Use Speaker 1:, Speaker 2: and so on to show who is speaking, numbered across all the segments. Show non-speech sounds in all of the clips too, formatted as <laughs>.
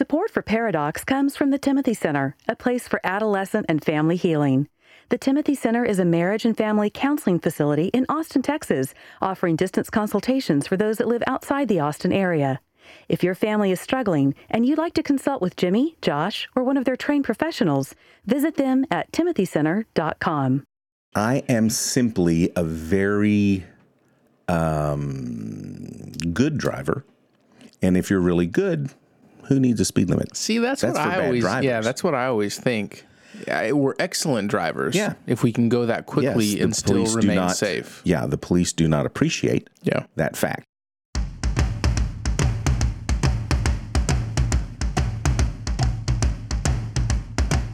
Speaker 1: Support for Paradox comes from the Timothy Center, a place for adolescent and family healing. The Timothy Center is a marriage and family counseling facility in Austin, Texas, offering distance consultations for those that live outside the Austin area. If your family is struggling and you'd like to consult with Jimmy, Josh, or one of their trained professionals, visit them at timothycenter.com.
Speaker 2: I am simply a very um, good driver. And if you're really good, who needs a speed limit?
Speaker 3: See, that's,
Speaker 2: That's
Speaker 3: what
Speaker 2: for
Speaker 3: I
Speaker 2: bad
Speaker 3: always. Yeah, that's what I always think. Yeah, we're excellent drivers.
Speaker 2: Yeah.
Speaker 3: if we can go that quickly
Speaker 2: Yes,
Speaker 3: and still remain
Speaker 2: not-
Speaker 3: safe.
Speaker 2: Yeah, the police do not appreciate
Speaker 3: Yeah.
Speaker 2: that fact.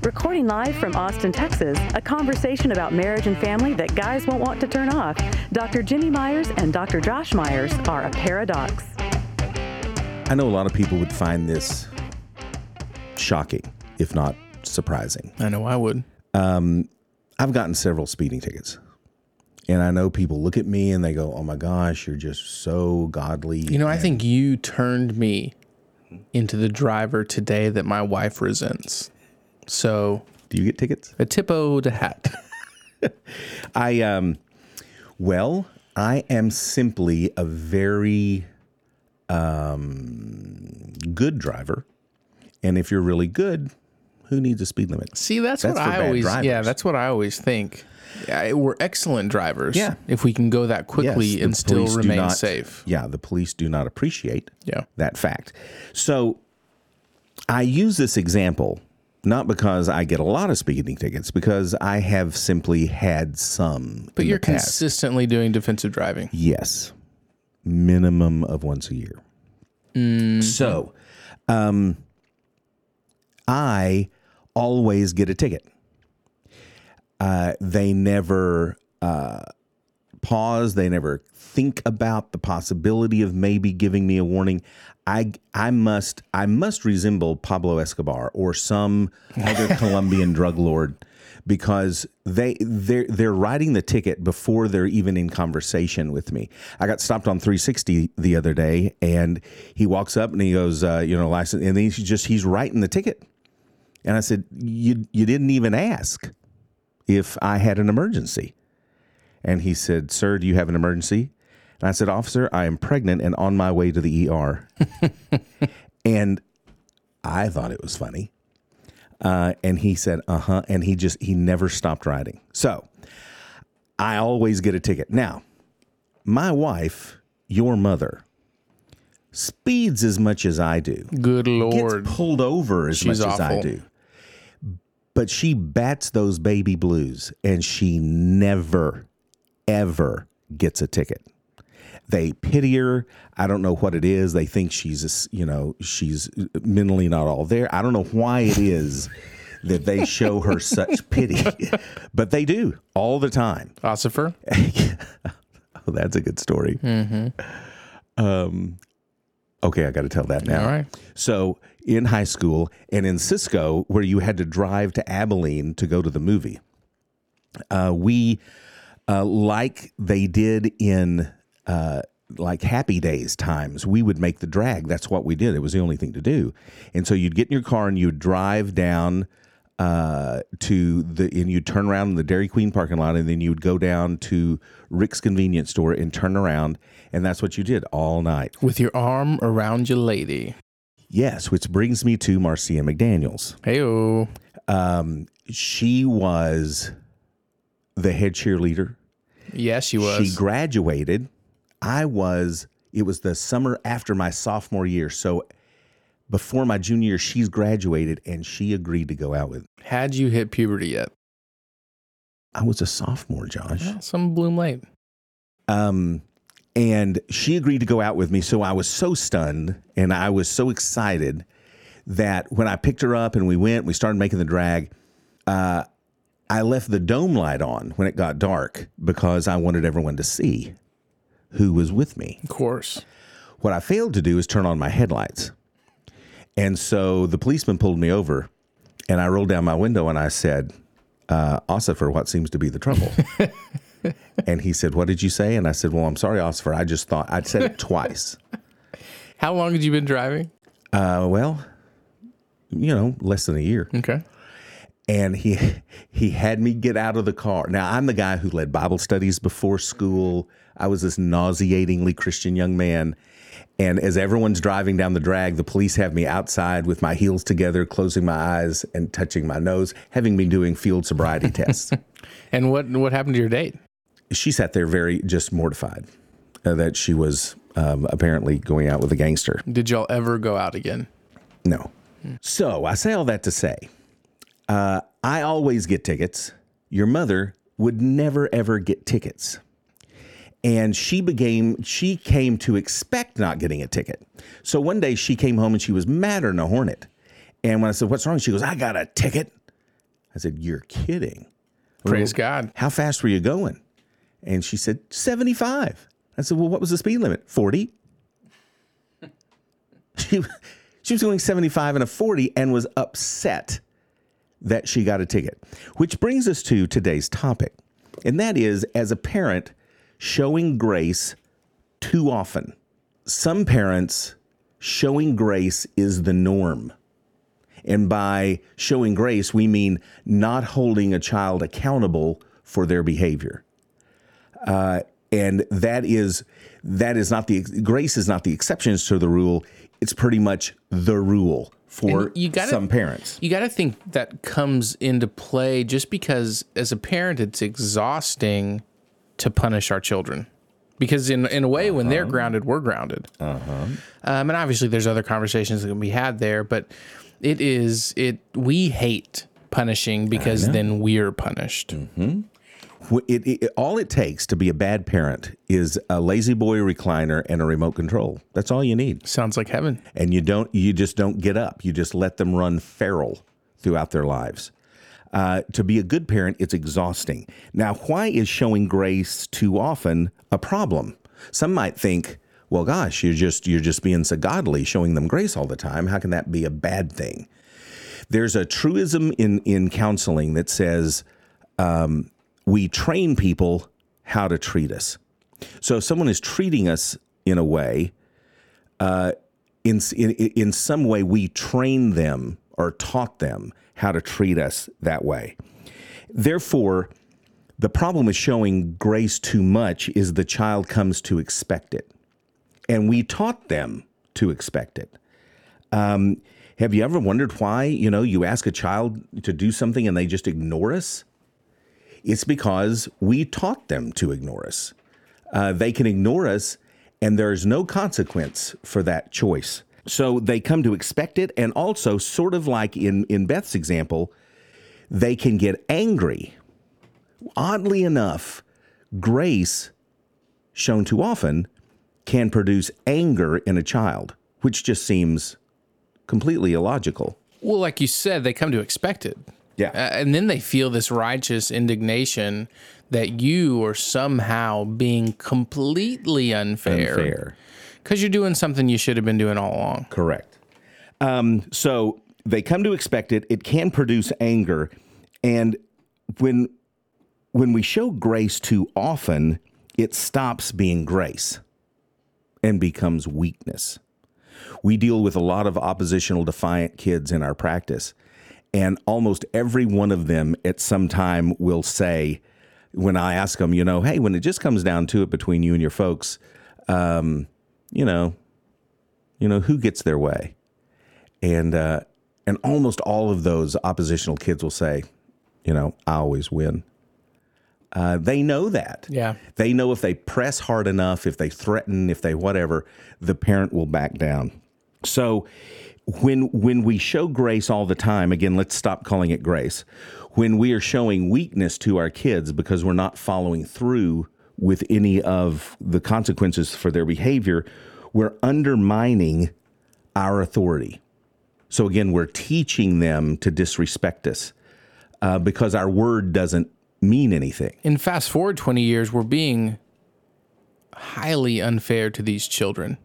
Speaker 1: Recording live from Austin, Texas, a conversation about marriage and family that guys won't want to turn off. Dr. Jimmy Myers and Dr. Josh Myers are a paradox.
Speaker 2: I know a lot of people would find this shocking, if not surprising.
Speaker 3: I know I would.
Speaker 2: I've gotten several speeding tickets. And I know people look at me and they go, oh my gosh, you're just so godly.
Speaker 3: You know, I think you turned me into the driver today that my wife resents. So
Speaker 2: Do you get tickets?
Speaker 3: a tippo to hat. <laughs>
Speaker 2: I, um, well, I am simply a very um, good driver. And if you're really good, who needs a speed limit?
Speaker 3: See, that's,
Speaker 2: That's
Speaker 3: what I always. Yeah, that's what I always think. Yeah, we're excellent drivers.
Speaker 2: Yeah.
Speaker 3: if we can go that quickly
Speaker 2: Yes,
Speaker 3: and still remain
Speaker 2: not-
Speaker 3: safe.
Speaker 2: Yeah, the police do not appreciate
Speaker 3: Yeah.
Speaker 2: that fact. So I use this example not because I get a lot of speeding tickets, because I have simply had some.
Speaker 3: But you're consistently doing defensive driving.
Speaker 2: Yes, minimum of once a year. So, um, I always get a ticket. Uh, they never uh, pause. They never think about the possibility of maybe giving me a warning. I I must I must resemble Pablo Escobar or some other <laughs> Colombian drug lord because they they're they're writing the ticket before they're even in conversation with me. I got stopped on 360 the other day, and he walks up and he goes, uh, you know, license, and he's just he's writing the ticket, and I said, you you didn't even ask if I had an emergency, and he said, sir, do you have an emergency? And I said, officer, I am pregnant and on my way to the ER, <laughs> and I thought it was funny. Uh, and he said, uh huh. And he just, he never stopped riding. So I always get a ticket. Now, my wife, your mother, speeds as much as I do,
Speaker 3: Good lord.
Speaker 2: gets pulled over as
Speaker 3: She's
Speaker 2: much as I do. But she bats those baby blues and she never, ever gets a ticket. They pity her. I don't know what it is. They think she's, you know, she's mentally not all there. I don't know why it is that they show her such pity, <laughs> but they do all the time.
Speaker 3: Ossifer. <laughs>
Speaker 2: Oh, that's a good story. Um, okay, I got to tell that now.
Speaker 3: All right.
Speaker 2: So in high school and in Cisco, where you had to drive to Abilene to go to the movie, uh, we, uh, like they did in uh, like Happy Days times, we would make the drag. That's what we did. It was the only thing to do. And so you'd get in your car and you'd drive down uh, to the and you'd turn around in the Dairy Queen parking lot, and then you would go down to Rick's convenience store and turn around, and that's what you did all night.
Speaker 3: With your arm around your lady.
Speaker 2: Yes, which brings me to Marcia McDaniels.
Speaker 3: Heyo.
Speaker 2: Um, she was the head cheerleader.
Speaker 3: Yes, she was.
Speaker 2: She graduated. I was. It was the summer after my sophomore year, so before my junior year, she's graduated, and she agreed to go out with.
Speaker 3: Had you hit puberty yet?
Speaker 2: I was a sophomore, Josh.
Speaker 3: Well, some bloom late.
Speaker 2: Um, and she agreed to go out with me. So I was so stunned and I was so excited that when I picked her up and we went, we started making the drag. Uh, I left the dome light on when it got dark because I wanted everyone to see who was with me.
Speaker 3: Of course.
Speaker 2: What I failed to do is turn on my headlights. And so the policeman pulled me over and I rolled down my window and I said, uh, Ossifer, what seems to be the trouble? <laughs> and he said, What did you say? And I said, Well, I'm sorry, Ossifer. I just thought I'd said it <laughs> twice.
Speaker 3: How long had you been driving?
Speaker 2: Uh, well, you know, less than a year.
Speaker 3: Okay.
Speaker 2: And he <laughs> he had me get out of the car. Now I'm the guy who led Bible studies before school. I was this nauseatingly Christian young man. And as everyone's driving down the drag, the police have me outside with my heels together, closing my eyes and touching my nose, having been doing field sobriety <laughs> tests.
Speaker 3: And what what happened to your date?
Speaker 2: She sat there very just mortified uh, that she was um, apparently going out with a gangster.
Speaker 3: Did y'all ever go out again?
Speaker 2: No. So I say all that to say, uh, I always get tickets. Your mother would never ever get tickets. And she became, she came to expect not getting a ticket. So one day she came home and she was madder than a hornet. And when I said, What's wrong? She goes, I got a ticket. I said, You're kidding.
Speaker 3: Praise God.
Speaker 2: How fast were you going? And she said, 75. I said, Well, what was the speed limit? 40. <laughs> she, she was going 75 and a 40 and was upset that she got a ticket. Which brings us to today's topic. And that is, as a parent, showing grace too often. Some parents, showing grace is the norm. And by showing grace, we mean not holding a child accountable for their behavior. Uh, and that is that is not the grace is not the exceptions to the rule. It's pretty much the rule for
Speaker 3: you gotta-
Speaker 2: some parents.
Speaker 3: You got to think that comes into play just because, as a parent, it's exhausting to punish our children. Because in in a way, when they're grounded, we're grounded. Uh-huh. Um, and obviously, there's other conversations that can be had there, but it is it. We hate punishing because then we're punished.
Speaker 2: Wh- It, it, all it takes to be a bad parent is a lazy boy recliner and a remote control. That's all you need.
Speaker 3: Sounds like heaven.
Speaker 2: and you don't you just don't get up you just let them run feral throughout their lives uh, to be a good parent it's exhausting now why is showing grace too often a problem some might think well gosh you're just you're just being so godly showing them grace all the time how can that be a bad thing there's a truism in in counseling that says um, we train people how to treat us so if someone is treating us in a way in, in in some way we train them or taught them how to treat us that way. Therefore, the problem with showing grace too much is the child comes to expect it, and we taught them to expect it. Um, have you ever wondered why you know you ask a child to do something and they just ignore us? It's because we taught them to ignore us. Uh, they can ignore us, and there is no consequence for that choice. So they come to expect it, and also, sort of like in, in Beth's example, they can get angry. Oddly enough, grace shown too often can produce anger in a child, which just seems completely illogical.
Speaker 3: Well, like you said, they come to expect it.
Speaker 2: Yeah.
Speaker 3: Uh, and then they feel this righteous indignation that you are somehow being completely unfair.
Speaker 2: Fair.
Speaker 3: Because you're doing something you should have been doing all along.
Speaker 2: Correct. Um, so they come to expect it. It can produce anger, and when when we show grace too often, it stops being grace and becomes weakness. We deal with a lot of oppositional defiant kids in our practice, and almost every one of them at some time will say, when I ask them, you know, hey, when it just comes down to it between you and your folks, um, you know, you know, who gets their way? And uh, and almost all of those oppositional kids will say, you know, I always win. Uh, they know that.
Speaker 3: Yeah.
Speaker 2: They know if they press hard enough, if they threaten, if they whatever, the parent will back down. So when when we show grace all the time, again, let's stop calling it grace. When we are showing weakness to our kids because we're not following through with any of the consequences for their behavior, we're undermining our authority. So again, we're teaching them to disrespect us uh, because our word doesn't mean anything.
Speaker 3: And fast forward 20 years, we're being highly unfair to these children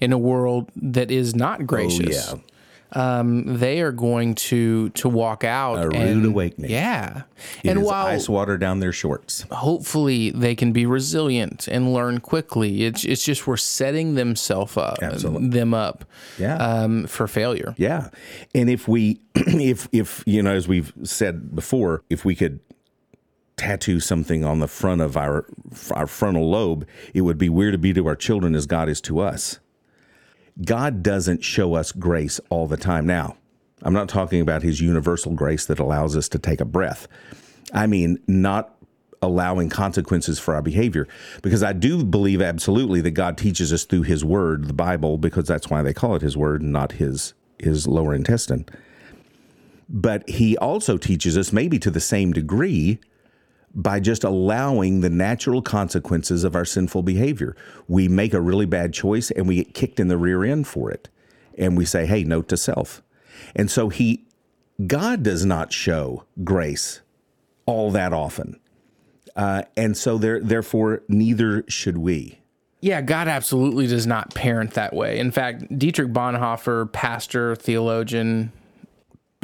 Speaker 3: in a world that is not gracious.
Speaker 2: yeah.
Speaker 3: um, they are going to to walk out
Speaker 2: A rude
Speaker 3: and,
Speaker 2: awakening.
Speaker 3: Yeah,
Speaker 2: It
Speaker 3: and while
Speaker 2: ice water down their shorts.
Speaker 3: hopefully they can be resilient and learn quickly, it's it's just we're setting themselves up,
Speaker 2: Absolutely.
Speaker 3: them up,
Speaker 2: Yeah.
Speaker 3: um, for failure.
Speaker 2: Yeah. And if we <clears throat> if if you know as we've said before, if we could tattoo something on the front of our our frontal lobe, it would be we're to be to our children as God is to us. God doesn't show us grace all the time. Now, I'm not talking about his universal grace that allows us to take a breath. I mean, not allowing consequences for our behavior because I do believe absolutely that God teaches us through his word, the Bible, because that's why they call it his word and not his his lower intestine. But he also teaches us maybe to the same degree by just allowing the natural consequences of our sinful behavior. We make a really bad choice and we get kicked in the rear end for it. And we say, hey, note to self. And so he, God does not show grace all that often. Uh, and so there, therefore, neither should we.
Speaker 3: Yeah, God absolutely does not parent that way. In fact, Dietrich Bonhoeffer, pastor, theologian,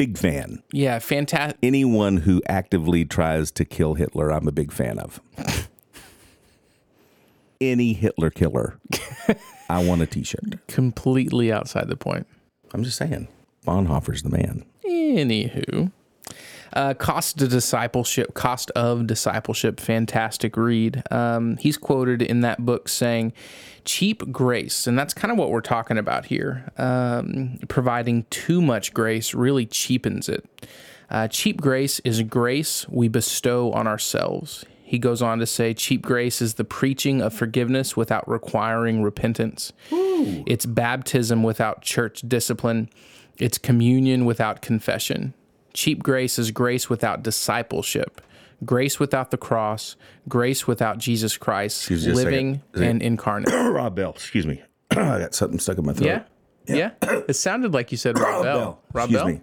Speaker 2: Big fan.
Speaker 3: yeah, fantastic.
Speaker 2: Anyone who actively tries to kill Hitler, I'm a big fan of. <laughs> Any Hitler killer, I want a t shirt.
Speaker 3: Completely outside the point.
Speaker 2: I'm just saying, Bonhoeffer's the man.
Speaker 3: Anywho, uh, cost of discipleship, cost of discipleship, fantastic read. Um, he's quoted in that book saying, "Cheap grace," and that's kind of what we're talking about here. Um, providing too much grace really cheapens it. Uh, cheap grace is grace we bestow on ourselves. He goes on to say, cheap grace is the preaching of forgiveness without requiring repentance. It's baptism without church discipline. It's communion without confession. Cheap grace is grace without discipleship, grace without the cross, grace without Jesus Christ,
Speaker 2: Excuse me just a
Speaker 3: living and incarnate. <coughs>
Speaker 2: Rob Bell, excuse me. <coughs> I got something stuck in my throat.
Speaker 3: Yeah? yeah. It sounded like you said <coughs> Rob, Bell. Rob
Speaker 2: excuse
Speaker 3: Bell?
Speaker 2: me.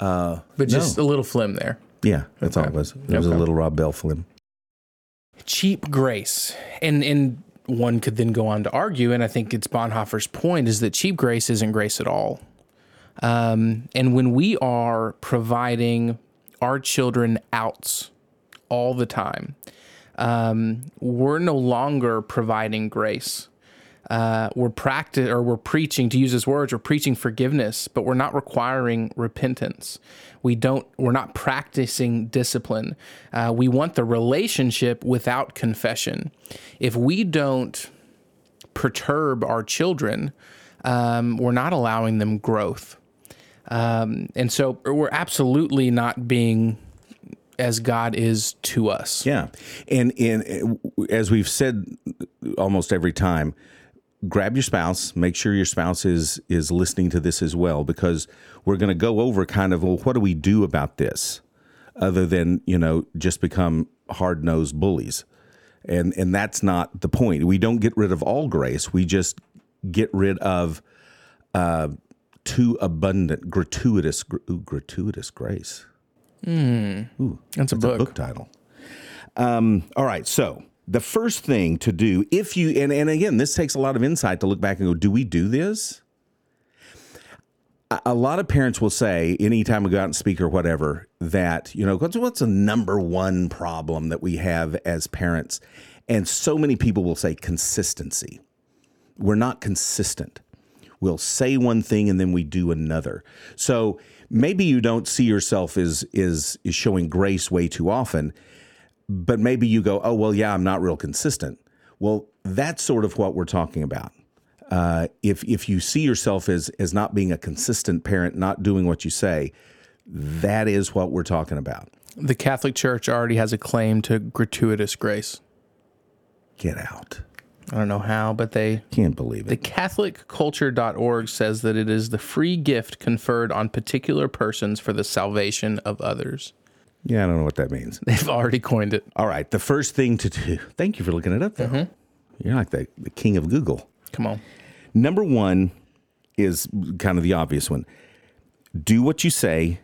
Speaker 3: Uh, but just a little flim there.
Speaker 2: Yeah, that's all it was. It was a little Rob Bell flim.
Speaker 3: cheap grace and and one could then go on to argue and i think it's bonhoeffer's point is that cheap grace isn't grace at all um, and when we are providing our children outs all the time um, we're no longer providing grace. Uh, we're practice or we're preaching to use his words we're preaching forgiveness but we're not requiring repentance. We don't we're not practicing discipline. Uh, we want the relationship without confession. If we don't perturb our children um, we're not allowing them growth um, and so we're absolutely not being as god is to us
Speaker 2: Yeah, and and uh, as we've said almost every time, grab your spouse. Make sure your spouse is is listening to this as well, because we're going to go over kind of well, what do we do about this, other than you know just become hard nosed bullies, and and that's not the point. We don't get rid of all grace. We just get rid of uh, too abundant, gratuitous, gr- ooh, gratuitous grace.
Speaker 3: Ooh, that's a book,
Speaker 2: a book title. Um, all right. So the first thing to do, if you, and, and again, this takes a lot of insight to look back and go, do we do this? A, a lot of parents will say, anytime we go out and speak or whatever, that, you know, what's, what's the number one problem that we have as parents? And so many people will say consistency. We're not consistent. We'll say one thing and then we do another. So maybe you don't see yourself as is is showing grace way too often, but maybe you go, "Oh well, yeah, I'm not real consistent." Well, that's sort of what we're talking about. Uh, if if you see yourself as as not being a consistent parent, not doing what you say, that is what we're talking about.
Speaker 3: the catholic church already has a claim to gratuitous grace
Speaker 2: Get out!
Speaker 3: I don't know how but they
Speaker 2: Can't believe it. The.
Speaker 3: CatholicCulture.org says that it is the free gift conferred on particular persons for the salvation of others.
Speaker 2: Yeah, I don't know what that means. <laughs>
Speaker 3: They've already coined it.
Speaker 2: All right, the first thing to do. Thank you for looking it up, though. Mm-hmm. You're like the, the king of Google.
Speaker 3: Come on.
Speaker 2: Number one is kind of the obvious one do what you say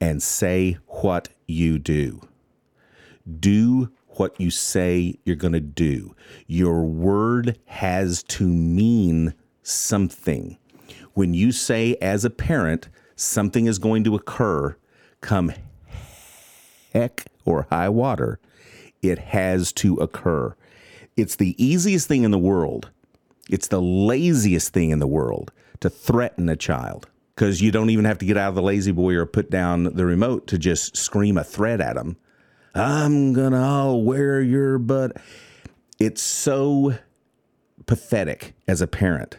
Speaker 2: and say what you do. Do what you say you're going to do. Your word has to mean something. When you say, as a parent, something is going to occur, come heck or high water, it has to occur. It's the easiest thing in the world. It's the laziest thing in the world to threaten a child because you don't even have to get out of the lazy boy or put down the remote to just scream a threat at them. I'm gonna I'll wear your butt. It's so pathetic as a parent.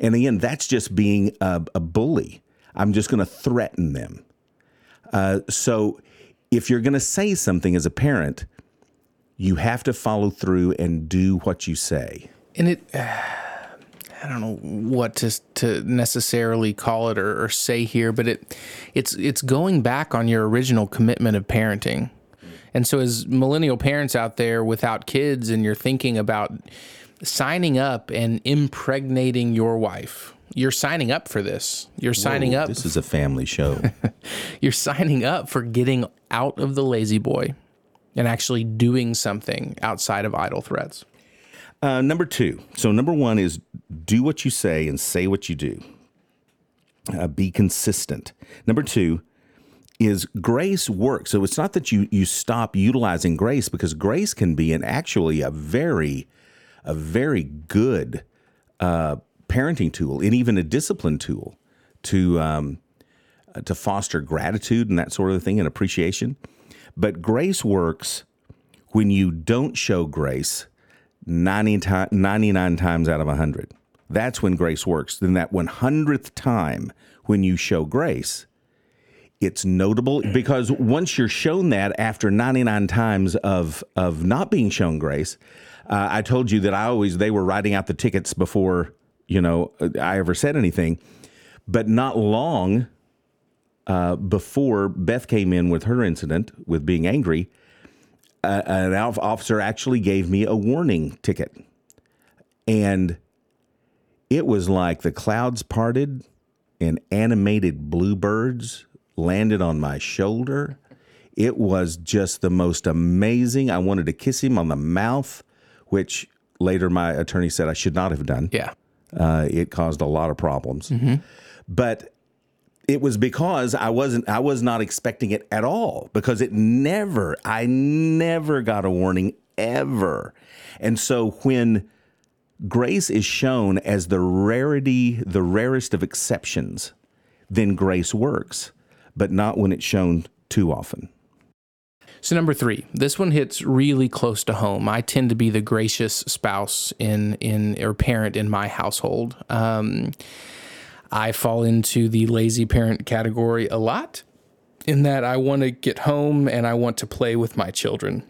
Speaker 2: And again, that's just being a, a bully. I'm just to threaten them. Uh, so if you're to say something as a parent, you have to follow through and do what you say.
Speaker 3: And it, <sighs> I don't know what to to necessarily call it or, or say here, but it it's it's going back on your original commitment of parenting. And so, as millennial parents out there without kids, and you're thinking about signing up and impregnating your wife, you're signing up for this. You're signing
Speaker 2: Whoa,
Speaker 3: up.
Speaker 2: This is a family show. <laughs>
Speaker 3: you're signing up for getting out of the lazy boy and actually doing something outside of idle threats.
Speaker 2: Uh, number two. So, number one is do what you say and say what you do. Uh, be consistent. Number two is grace works. So, it's not that you, you stop utilizing grace because grace can be an actually a very, a very good uh, parenting tool and even a discipline tool to, um, to foster gratitude and that sort of thing and appreciation. But grace works when you don't show grace 90 to- 99 times out of 100. That's when grace works. Then that 100th time when you show grace, it's notable because once you're shown that after 99 times of of not being shown grace, uh, I told you that I always they were writing out the tickets before you know I ever said anything, but not long uh, before Beth came in with her incident with being angry, uh, an officer actually gave me a warning ticket. And it was like the clouds parted and animated bluebirds landed on my shoulder. It was just the most amazing. I wanted to kiss him on the mouth, which later my attorney said I should not have done.
Speaker 3: Yeah.
Speaker 2: Uh, it caused a lot of problems. But it was because I wasn't I was not expecting it at all because it never I never got a warning ever. And so when grace is shown as the rarity the rarest of exceptions, then grace works, but not when it's shown too often.
Speaker 3: So number three, this one hits really close to home. I tend to be the gracious spouse in in or parent in my household. Um, I fall into the lazy parent category a lot, in that I want to get home and I want to play with my children.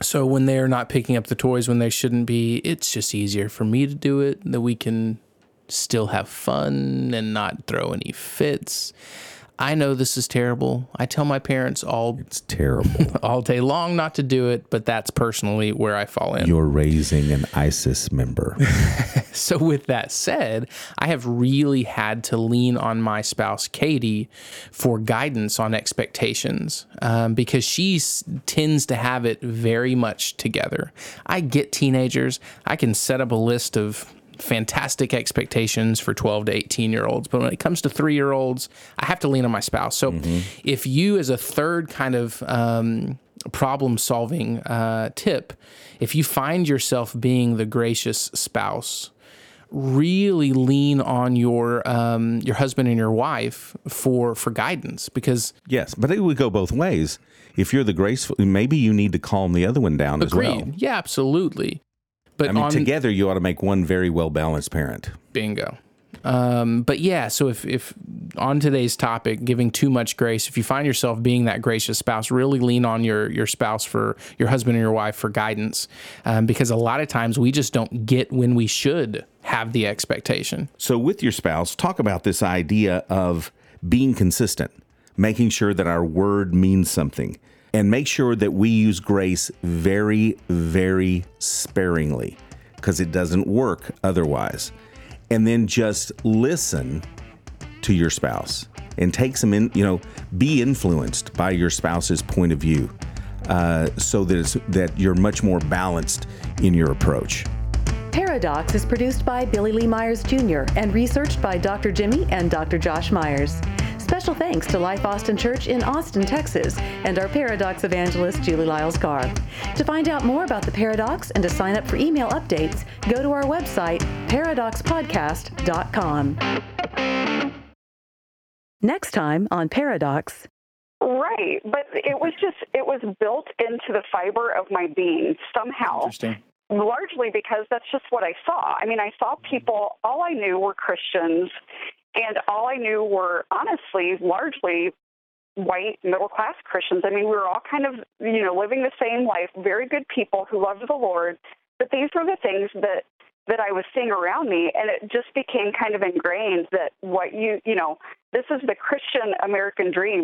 Speaker 3: So when they're not picking up the toys when they shouldn't be, it's just easier for me to do it. That we can still have fun and not throw any fits. I know this is terrible. I tell my parents all
Speaker 2: It's terrible. <laughs>
Speaker 3: all day long not to do it, but that's personally where I fall in.
Speaker 2: You're raising an ISIS member. <laughs>
Speaker 3: So, with that said, I have really had to lean on my spouse, Katie, for guidance on expectations um, because she s- tends to have it very much together. I get teenagers, I can set up a list of fantastic expectations for 12 to 18 year olds. But when it comes to three year olds, I have to lean on my spouse. So, if you, as a third kind of um, problem solving uh, tip, if you find yourself being the gracious spouse, really lean on your um, your husband and your wife for for guidance because
Speaker 2: yes, but it would go both ways. If you're the graceful, maybe you need to calm the other one down as well.
Speaker 3: yeah, absolutely. But
Speaker 2: I mean,
Speaker 3: on
Speaker 2: together you ought to make one very well balanced parent.
Speaker 3: bingo. Um, but yeah, so if if on today's topic, giving too much grace, if you find yourself being that gracious spouse, really lean on your your spouse for your husband and your wife for guidance, um, because a lot of times we just don't get when we should have the expectation.
Speaker 2: So, with your spouse, talk about this idea of being consistent, making sure that our word means something, and make sure that we use grace very, very sparingly because it doesn't work otherwise. And then just listen to your spouse and take some in, you know, be influenced by your spouse's point of view uh, so that, it's, that you're much more balanced in your approach.
Speaker 1: Paradox is produced by Billy Lee Myers Jr. and researched by Dr. Jimmy and Dr. Josh Myers. Special thanks to Life Austin Church in Austin, Texas, and our Paradox evangelist, Julie Lyles Carr. To find out more about the Paradox and to sign up for email updates, go to our website, paradoxpodcast.com. Next time on Paradox.
Speaker 4: Right, but it was just, it was built into the fiber of my being somehow.
Speaker 3: Interesting.
Speaker 4: Largely because that's just what I saw. I mean, I saw people, all I knew were Christians and all I knew were honestly largely white middle class Christians. I mean, we were all kind of, you know, living the same life, very good people who loved the Lord. But these were the things that that I was seeing around me, and it just became kind of ingrained that what you, you know, this is the Christian American dream.